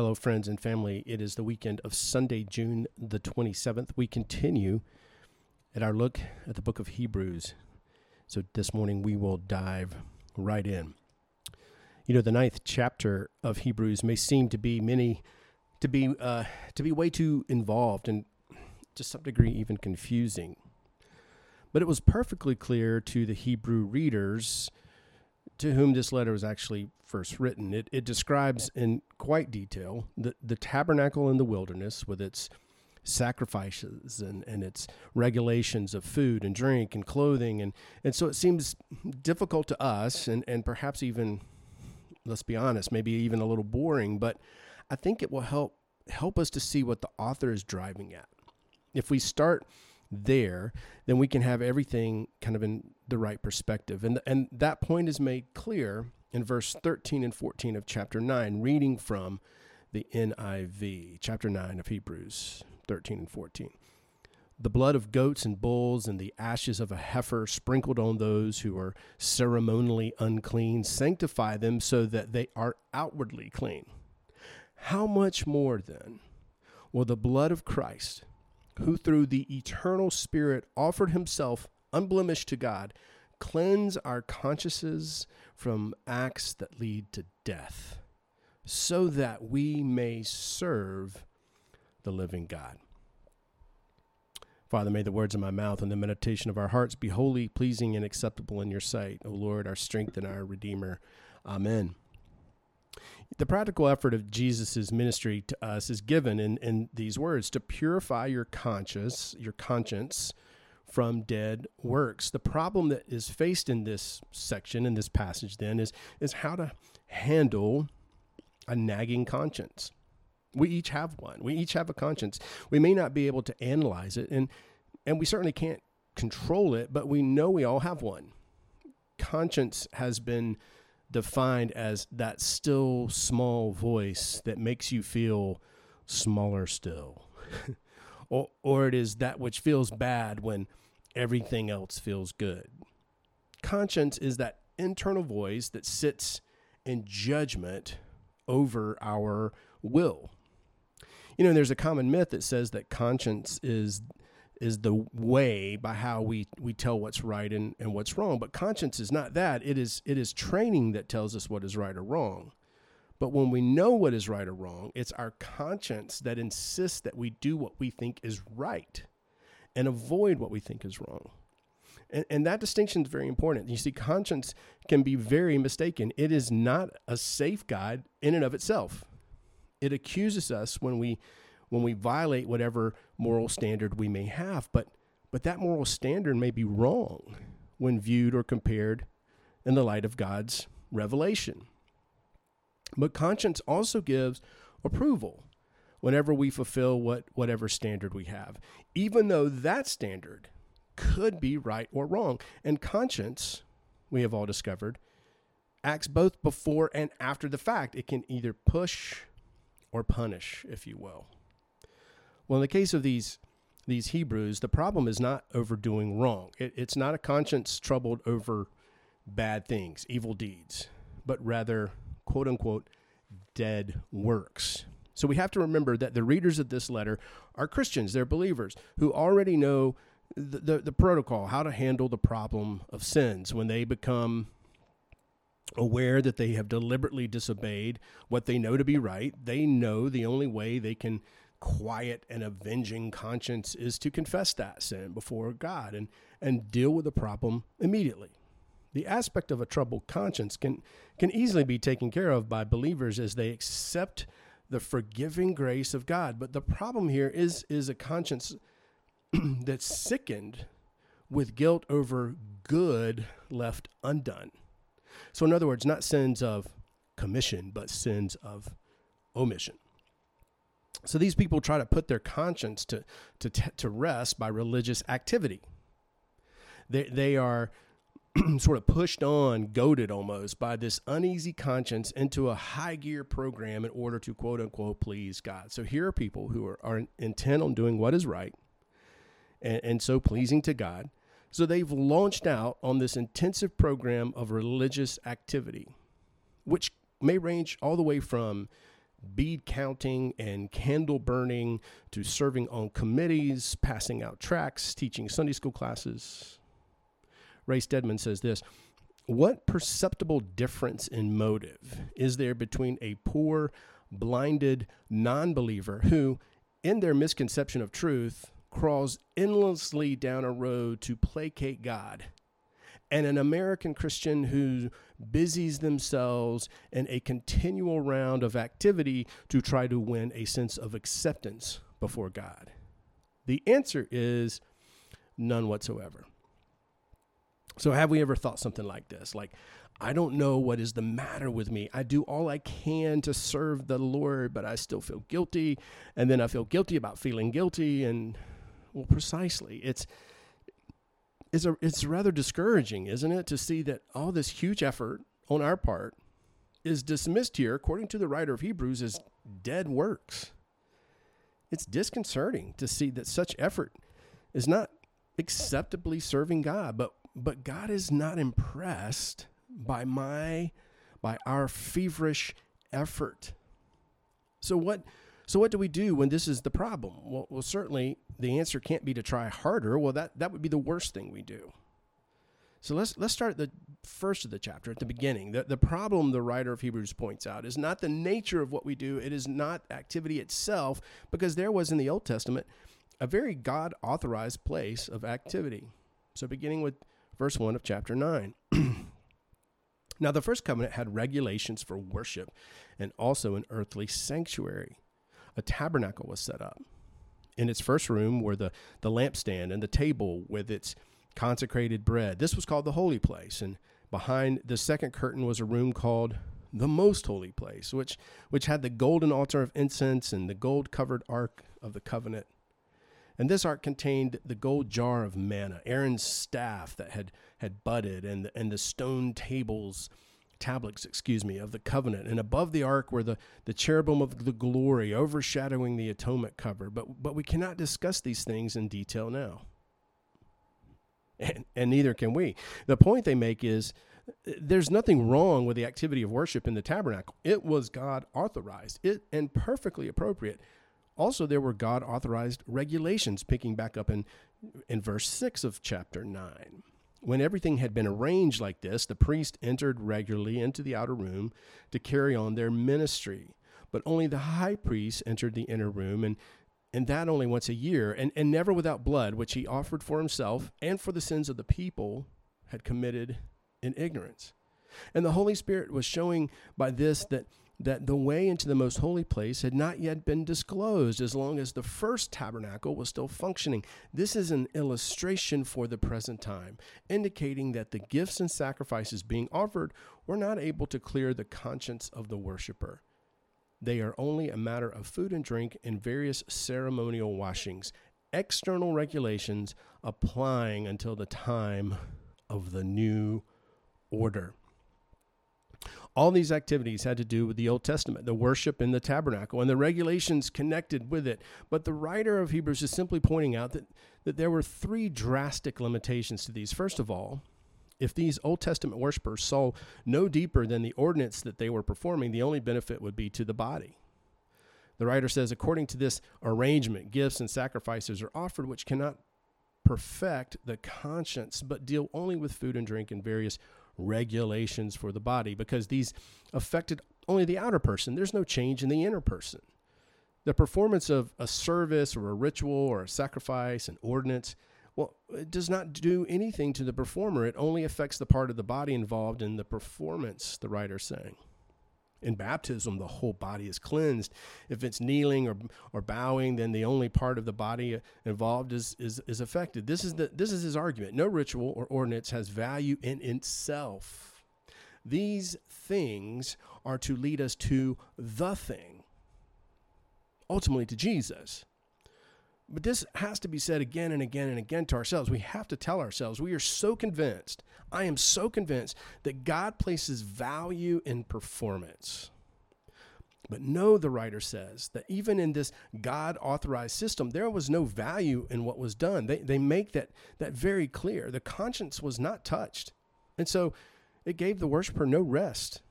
Hello, friends and family. It is the weekend of Sunday, June the 27th. We continue at our look at the book of Hebrews. So this morning we will dive right in. You know, the ninth chapter of Hebrews may seem to be many, to be uh, to be way too involved and to some degree even confusing. But it was perfectly clear to the Hebrew readers to whom this letter was actually first written. It, it describes in quite detail the, the tabernacle in the wilderness with its sacrifices and, and its regulations of food and drink and clothing. And, and so it seems difficult to us and, and perhaps even, let's be honest, maybe even a little boring, but I think it will help help us to see what the author is driving at. If we start there, then we can have everything kind of in the right perspective. And, and that point is made clear in verse 13 and 14 of chapter 9, reading from the NIV, chapter 9 of Hebrews 13 and 14. The blood of goats and bulls and the ashes of a heifer sprinkled on those who are ceremonially unclean sanctify them so that they are outwardly clean. How much more then will the blood of Christ, who through the eternal Spirit offered himself unblemished to God, cleanse our consciences from acts that lead to death, so that we may serve the living God. Father, may the words of my mouth and the meditation of our hearts be holy, pleasing, and acceptable in your sight, O Lord, our strength and our Redeemer. Amen. The practical effort of Jesus' ministry to us is given in, in these words to purify your conscience, your conscience from dead works. The problem that is faced in this section, in this passage, then, is, is how to handle a nagging conscience. We each have one. We each have a conscience. We may not be able to analyze it, and, and we certainly can't control it, but we know we all have one. Conscience has been defined as that still small voice that makes you feel smaller still. or, or it is that which feels bad when everything else feels good. Conscience is that internal voice that sits in judgment over our will. You know, there's a common myth that says that conscience is is the way by how we, we tell what's right and, and what's wrong. But conscience is not that. It is it is training that tells us what is right or wrong. But when we know what is right or wrong, it's our conscience that insists that we do what we think is right and avoid what we think is wrong. And, and that distinction is very important. You see, conscience can be very mistaken. It is not a safe guide in and of itself. It accuses us when we when we violate whatever moral standard we may have. But, but that moral standard may be wrong when viewed or compared in the light of God's revelation. But conscience also gives approval whenever we fulfill what whatever standard we have, even though that standard could be right or wrong. And conscience, we have all discovered, acts both before and after the fact. It can either push or punish, if you will. Well, in the case of these these Hebrews, the problem is not overdoing wrong. It, it's not a conscience troubled over bad things, evil deeds, but rather, quote unquote, dead works. So we have to remember that the readers of this letter are Christians, they're believers who already know the, the, the protocol, how to handle the problem of sins when they become aware that they have deliberately disobeyed what they know to be right. They know the only way they can quiet and avenging conscience is to confess that sin before God and, and deal with the problem immediately. The aspect of a troubled conscience can, can easily be taken care of by believers as they accept the forgiving grace of God. But the problem here is, is a conscience that's sickened with guilt over good left undone. So, in other words, not sins of commission, but sins of omission. So these people try to put their conscience to, to, to rest by religious activity. They, they are sort of pushed on, goaded almost by this uneasy conscience into a high gear program in order to quote unquote please God. So here are people who are, are intent on doing what is right and, and so pleasing to God. So they've launched out on this intensive program of religious activity, which may range all the way from bead counting and candle burning to serving on committees, passing out tracts, teaching Sunday school classes. Ray Stedman says this What perceptible difference in motive is there between a poor, blinded non believer who, in their misconception of truth, crawls endlessly down a road to placate God and an American Christian who busies themselves in a continual round of activity to try to win a sense of acceptance before God? The answer is none whatsoever. So, have we ever thought something like this? Like, I don't know what is the matter with me. I do all I can to serve the Lord, but I still feel guilty. And then I feel guilty about feeling guilty. And, well, precisely. It's, it's, a, it's rather discouraging, isn't it, to see that all this huge effort on our part is dismissed here, according to the writer of Hebrews, as dead works. It's disconcerting to see that such effort is not acceptably serving God, but but God is not impressed by my by our feverish effort. So what so what do we do when this is the problem? Well, well certainly the answer can't be to try harder. Well, that that would be the worst thing we do. So let's let's start at the first of the chapter at the beginning. The the problem the writer of Hebrews points out is not the nature of what we do. It is not activity itself because there was in the Old Testament a very God authorized place of activity. So beginning with verse 1 of chapter 9. Now, the first covenant had regulations for worship and also an earthly sanctuary. A tabernacle was set up. In its first room were the, the lampstand and the table with its consecrated bread. This was called the holy place. And behind the second curtain was a room called the most holy place, which, which had the golden altar of incense and the gold covered ark of the covenant. And this ark contained the gold jar of manna, Aaron's staff that had, had budded, and and the stone tables, tablets, excuse me, of the covenant. And above the ark were the, the cherubim of the glory overshadowing the atonement cover. But, but we cannot discuss these things in detail now. And, and neither can we. The point they make is uh, there's nothing wrong with the activity of worship in the tabernacle. It was God authorized it and perfectly appropriate. Also, there were God authorized regulations, picking back up in, in verse 6 of chapter 9. When everything had been arranged like this, the priest entered regularly into the outer room to carry on their ministry. But only the high priest entered the inner room, and, and that only once a year, and, and never without blood, which he offered for himself and for the sins of the people had committed in ignorance. And the Holy Spirit was showing by this that that the way into the most holy place had not yet been disclosed as long as the first tabernacle was still functioning. This is an illustration for the present time, indicating that the gifts and sacrifices being offered were not able to clear the conscience of the worshiper. They are only a matter of food and drink and various ceremonial washings, external regulations applying until the time of the new order. All these activities had to do with the Old Testament, the worship in the tabernacle, and the regulations connected with it. But the writer of Hebrews is simply pointing out that, that there were three drastic limitations to these. First of all, if these Old Testament worshipers saw no deeper than the ordinance that they were performing, the only benefit would be to the body. The writer says, according to this arrangement, gifts and sacrifices are offered which cannot perfect the conscience, but deal only with food and drink and various regulations for the body because these affected only the outer person. There's no change in the inner person. The performance of a service or a ritual or a sacrifice, an ordinance, well, it does not do anything to the performer. It only affects the part of the body involved in the performance, the writer's saying. In baptism, the whole body is cleansed. If it's kneeling or, or bowing, then the only part of the body involved is, is, is affected. This is, the, this is his argument. No ritual or ordinance has value in itself. These things are to lead us to the thing, ultimately to Jesus. But this has to be said again and again and again to ourselves. We have to tell ourselves we are so convinced, I am so convinced that God places value in performance. But no, the writer says that even in this God authorized system, there was no value in what was done. They, they make that, that very clear. The conscience was not touched. And so it gave the worshiper no rest.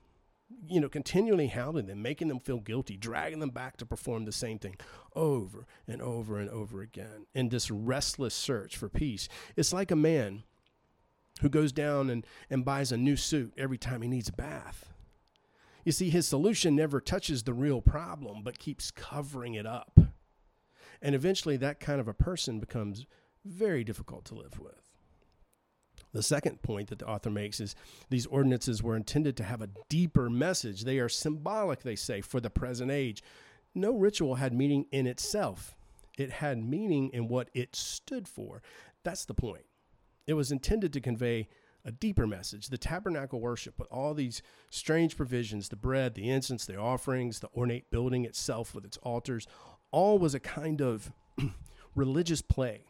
You know, continually hounding them, making them feel guilty, dragging them back to perform the same thing over and over and over again in this restless search for peace. It's like a man who goes down and, and buys a new suit every time he needs a bath. You see, his solution never touches the real problem, but keeps covering it up. And eventually, that kind of a person becomes very difficult to live with. The second point that the author makes is these ordinances were intended to have a deeper message. They are symbolic, they say, for the present age. No ritual had meaning in itself, it had meaning in what it stood for. That's the point. It was intended to convey a deeper message. The tabernacle worship, with all these strange provisions the bread, the incense, the offerings, the ornate building itself with its altars all was a kind of religious play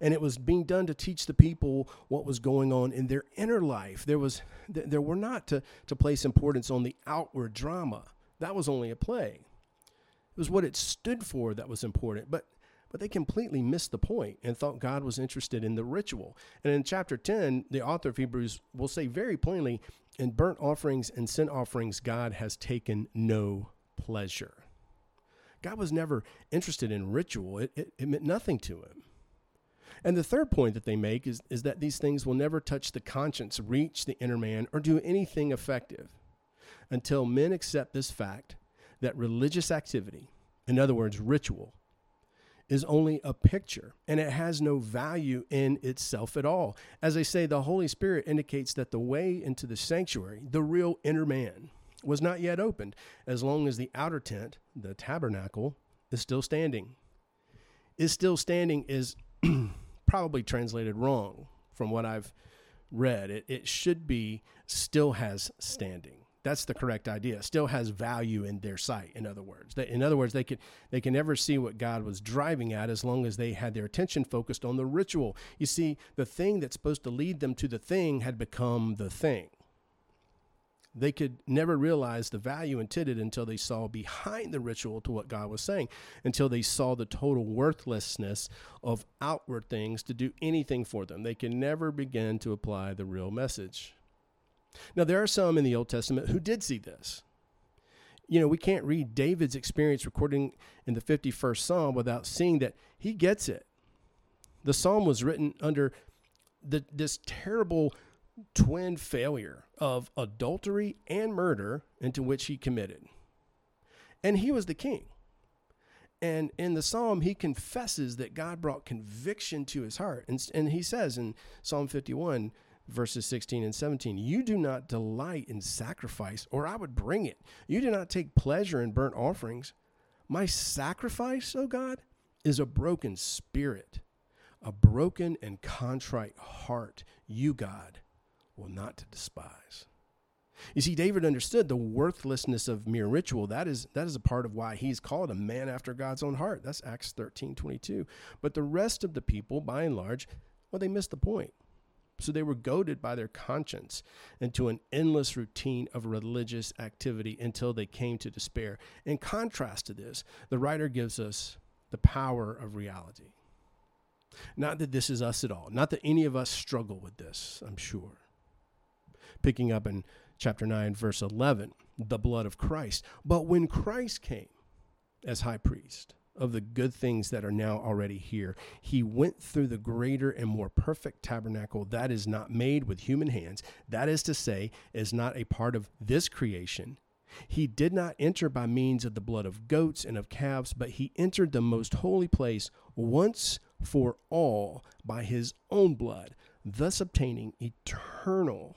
and it was being done to teach the people what was going on in their inner life there was there were not to, to place importance on the outward drama that was only a play it was what it stood for that was important but but they completely missed the point and thought God was interested in the ritual. And in chapter 10, the author of Hebrews will say very plainly in burnt offerings and sin offerings, God has taken no pleasure. God was never interested in ritual, it, it, it meant nothing to him. And the third point that they make is, is that these things will never touch the conscience, reach the inner man, or do anything effective until men accept this fact that religious activity, in other words, ritual, is only a picture and it has no value in itself at all. As I say, the Holy Spirit indicates that the way into the sanctuary, the real inner man, was not yet opened as long as the outer tent, the tabernacle, is still standing. Is still standing is probably translated wrong from what I've read. It, it should be still has standing. That's the correct idea. Still has value in their sight. In other words, they, in other words, they could they can never see what God was driving at as long as they had their attention focused on the ritual. You see, the thing that's supposed to lead them to the thing had become the thing. They could never realize the value intended until they saw behind the ritual to what God was saying, until they saw the total worthlessness of outward things to do anything for them. They can never begin to apply the real message. Now, there are some in the Old Testament who did see this. You know, we can't read David's experience recording in the 51st Psalm without seeing that he gets it. The psalm was written under the, this terrible twin failure of adultery and murder into which he committed. And he was the king. And in the psalm, he confesses that God brought conviction to his heart. And, and he says in Psalm 51, verses 16 and 17, You do not delight in sacrifice, or I would bring it. You do not take pleasure in burnt offerings. My sacrifice, O God, is a broken spirit, a broken and contrite heart. You, God, not to despise. You see, David understood the worthlessness of mere ritual. That is, that is a part of why he's called a man after God's own heart. That's Acts 13 22. But the rest of the people, by and large, well, they missed the point. So they were goaded by their conscience into an endless routine of religious activity until they came to despair. In contrast to this, the writer gives us the power of reality. Not that this is us at all, not that any of us struggle with this, I'm sure picking up in chapter 9, verse 11, the blood of Christ. But when Christ came as high priest of the good things that are now already here, he went through the greater and more perfect tabernacle that is not made with human hands, that is to say, is not a part of this creation. He did not enter by means of the blood of goats and of calves, but he entered the most holy place once for all by his own blood, thus obtaining eternal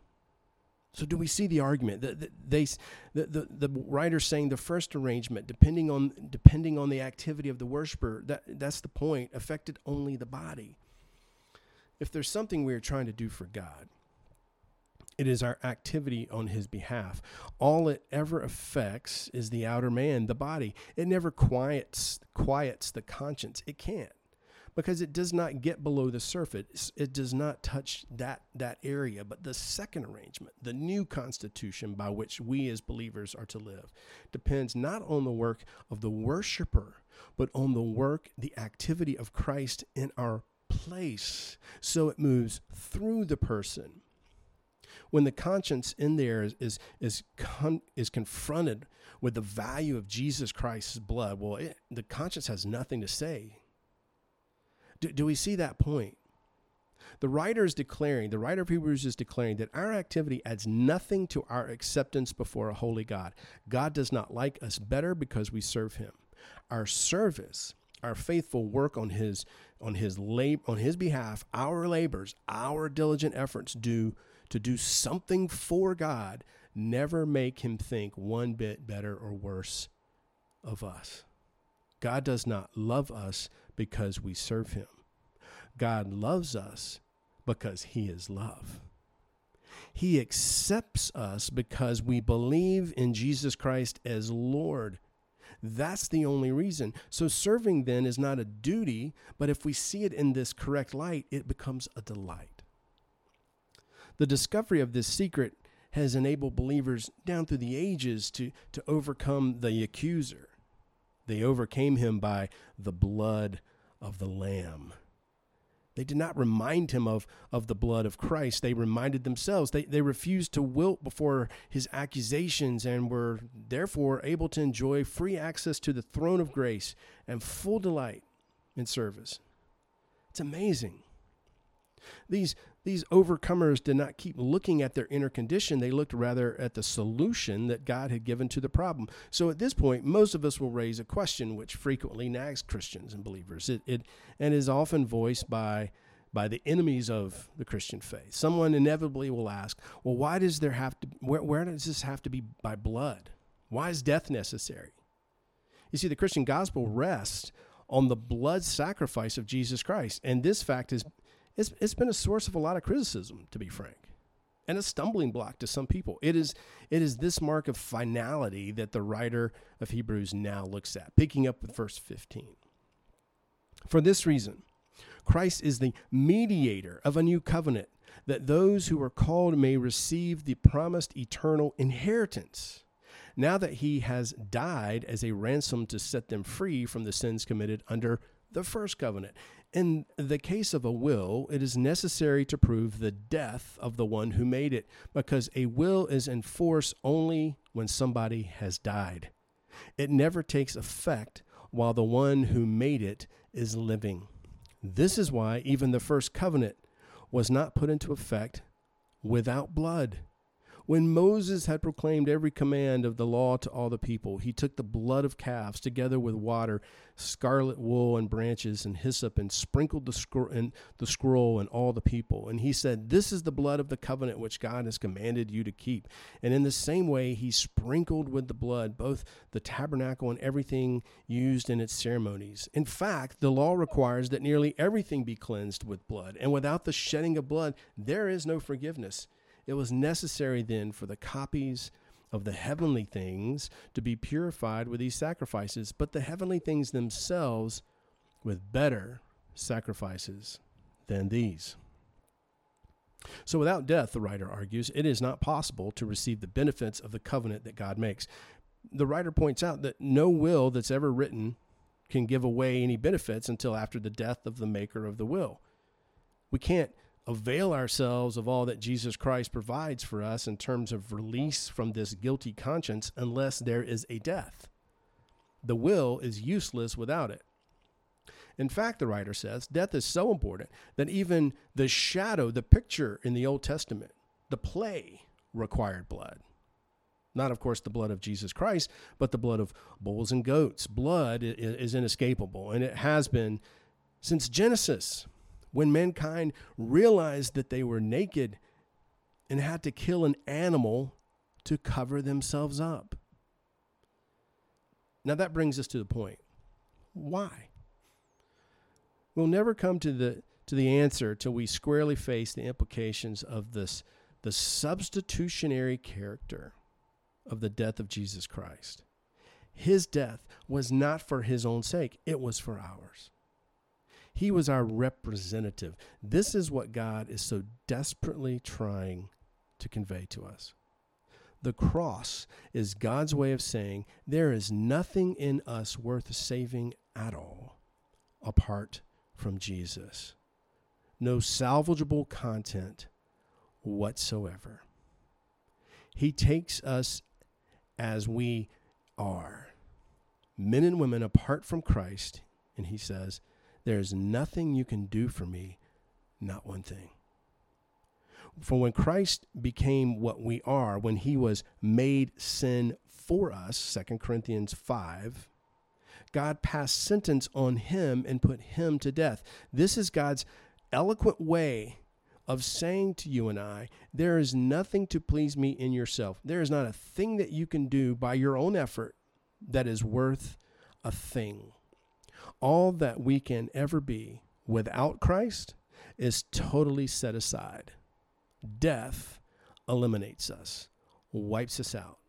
So do we see the argument that they the, the, the writer saying the first arrangement depending on depending on the activity of the worshiper that that's the point affected only the body. If there's something we are trying to do for God, It is our activity on his behalf. All it ever affects is the outer man, the body. It never quiets quiets the conscience. It can't because it does not get below the surface. It does not touch that that area. But the second arrangement, the new constitution by which we as believers are to live, depends not on the work of the worshiper, but on the work, the activity of Christ in our place. So it moves through the person. When the conscience in there is is is, con, is confronted with the value of Jesus Christ's blood, well, it, the conscience has nothing to say do, do we see that point? The writer is declaring, the writer of Hebrews is declaring that our activity adds nothing to our acceptance before a holy God. God does not like us better because we serve him. Our service, our faithful work on his on his lab, on his behalf, our labors, our diligent efforts do to do something for God never make him think one bit better or worse of us. God does not love us because we serve him. God loves us because he is love. He accepts us because we believe in Jesus Christ as Lord. That's the only reason. So, serving then is not a duty, but if we see it in this correct light, it becomes a delight. The discovery of this secret has enabled believers down through the ages to, to overcome the accuser. They overcame him by the blood of the Lamb. They did not remind him of, of the blood of Christ. They reminded themselves. They, they refused to wilt before his accusations and were therefore able to enjoy free access to the throne of grace and full delight in service. It's amazing. These, these overcomers did not keep looking at their inner condition. They looked rather at the solution that God had given to the problem. So at this point, most of us will raise a question which frequently nags Christians and believers. It, it and is often voiced by by the enemies of the Christian faith. Someone inevitably will ask, well, why does there have to where, where does this have to be by blood? Why is death necessary? You see, the Christian gospel rests on the blood sacrifice of Jesus Christ. And this fact is it's, it's been a source of a lot of criticism, to be frank, and a stumbling block to some people. It is, it is this mark of finality that the writer of Hebrews now looks at, picking up with verse 15. For this reason, Christ is the mediator of a new covenant, that those who are called may receive the promised eternal inheritance. Now that he has died as a ransom to set them free from the sins committed under the first covenant. In the case of a will, it is necessary to prove the death of the one who made it, because a will is in force only when somebody has died. It never takes effect while the one who made it is living. This is why even the first covenant was not put into effect without blood. When Moses had proclaimed every command of the law to all the people, he took the blood of calves together with water, scarlet wool and branches and hyssop, and sprinkled the, scroll and the scroll and all the people. And he said, This is the blood of the covenant which God has commanded you to keep. And in the same way, he sprinkled with the blood both the tabernacle and everything used in its ceremonies. In fact, the law requires that nearly everything be cleansed with blood, and without the shedding of blood, there is no forgiveness. It was necessary then for the copies of the heavenly things to be purified with these sacrifices, but the heavenly things themselves with better sacrifices than these. So, without death, the writer argues, it is not possible to receive the benefits of the covenant that God makes. The writer points out that no will that's ever written can give away any benefits until after the death of the maker of the will. We can't avail ourselves of all that Jesus Christ provides for us in terms of release from this guilty conscience unless there is a death. The will is useless without it. In fact, the writer says, death is so important that even the shadow, the picture in the Old Testament, the play required blood. Not, of course, the blood of Jesus Christ, but the blood of bulls and goats. Blood is inescapable, and it has been since Genesis when mankind realized that they were naked and had to kill an animal to cover themselves up. Now that brings us to the point. Why? We'll never come to the to the answer till we squarely face the implications of this the substitutionary character of the death of Jesus Christ. His death was not for his own sake, it was for ours. He was our representative. This is what God is so desperately trying to convey to us. The cross is God's way of saying there is nothing in us worth saving at all apart from Jesus. No salvageable content whatsoever. He takes us as we are, men and women apart from Christ, and he says, There is nothing you can do for me, not one thing. For when Christ became what we are, when he was made sin for us, 2 Corinthians 5, God passed sentence on him and put him to death. This is God's eloquent way of saying to you and I, there is nothing to please me in yourself. There is not a thing that you can do by your own effort that is worth a thing. All that we can ever be without Christ is totally set aside. Death eliminates us, wipes us out.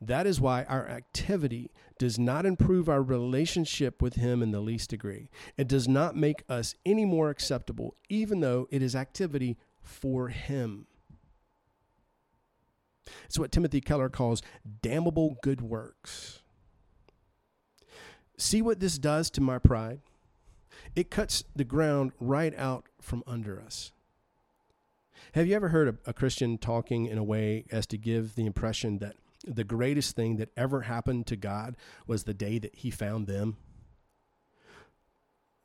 That is why our activity does not improve our relationship with Him in the least degree. It does not make us any more acceptable, even though it is activity for Him. It's what Timothy Keller calls damnable good works. See what this does to my pride? It cuts the ground right out from under us. Have you ever heard a, a Christian talking in a way as to give the impression that the greatest thing that ever happened to God was the day that he found them.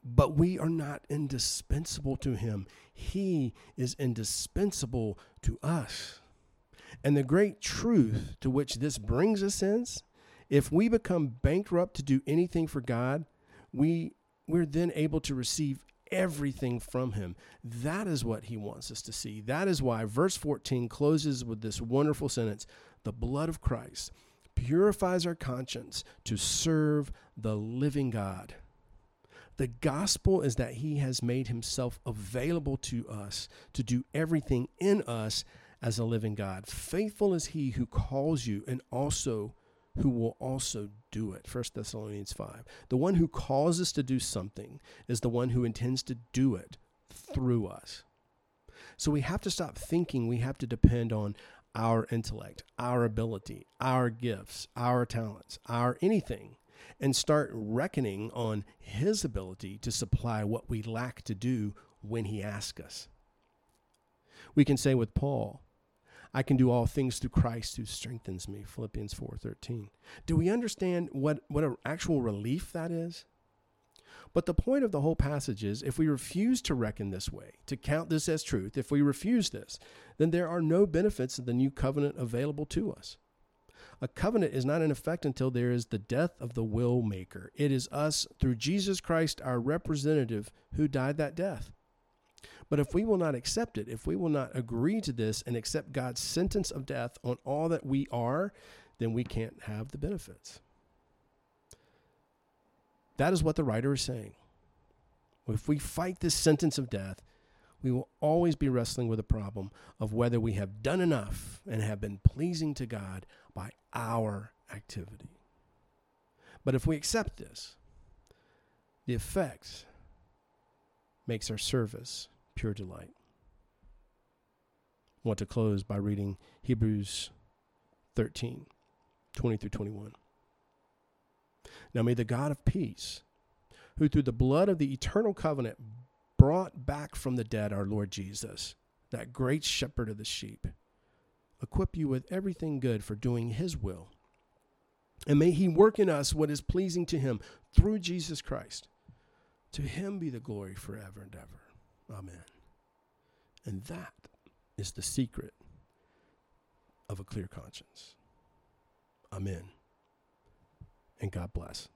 But we are not indispensable to him. He is indispensable to us. And the great truth to which this brings us is if we become bankrupt to do anything for God, we we're then able to receive everything from him. That is what he wants us to see. That is why verse 14 closes with this wonderful sentence the blood of Christ purifies our conscience to serve the living God. The gospel is that he has made himself available to us to do everything in us as a living God. Faithful is he who calls you and also who will also do it. 1 Thessalonians 5. The one who calls us to do something is the one who intends to do it through us. So we have to stop thinking we have to depend on our intellect, our ability, our gifts, our talents, our anything, and start reckoning on His ability to supply what we lack to do when He asks us. We can say with Paul, I can do all things through Christ who strengthens me, Philippians 4:13. Do we understand what, what an actual relief that is? But the point of the whole passage is if we refuse to reckon this way, to count this as truth, if we refuse this, then there are no benefits of the new covenant available to us. A covenant is not in effect until there is the death of the will maker. It is us, through Jesus Christ, our representative, who died that death. But if we will not accept it, if we will not agree to this and accept God's sentence of death on all that we are, then we can't have the benefits. That is what the writer is saying. If we fight this sentence of death, we will always be wrestling with the problem of whether we have done enough and have been pleasing to God by our activity. But if we accept this, the effect makes our service pure delight. I want to close by reading Hebrews 13 20 through 21. Now may the God of peace, who through the blood of the eternal covenant brought back from the dead our Lord Jesus, that great shepherd of the sheep, equip you with everything good for doing his will. And may he work in us what is pleasing to him through Jesus Christ. To him be the glory forever and ever. Amen. And that is the secret of a clear conscience. Amen and God bless.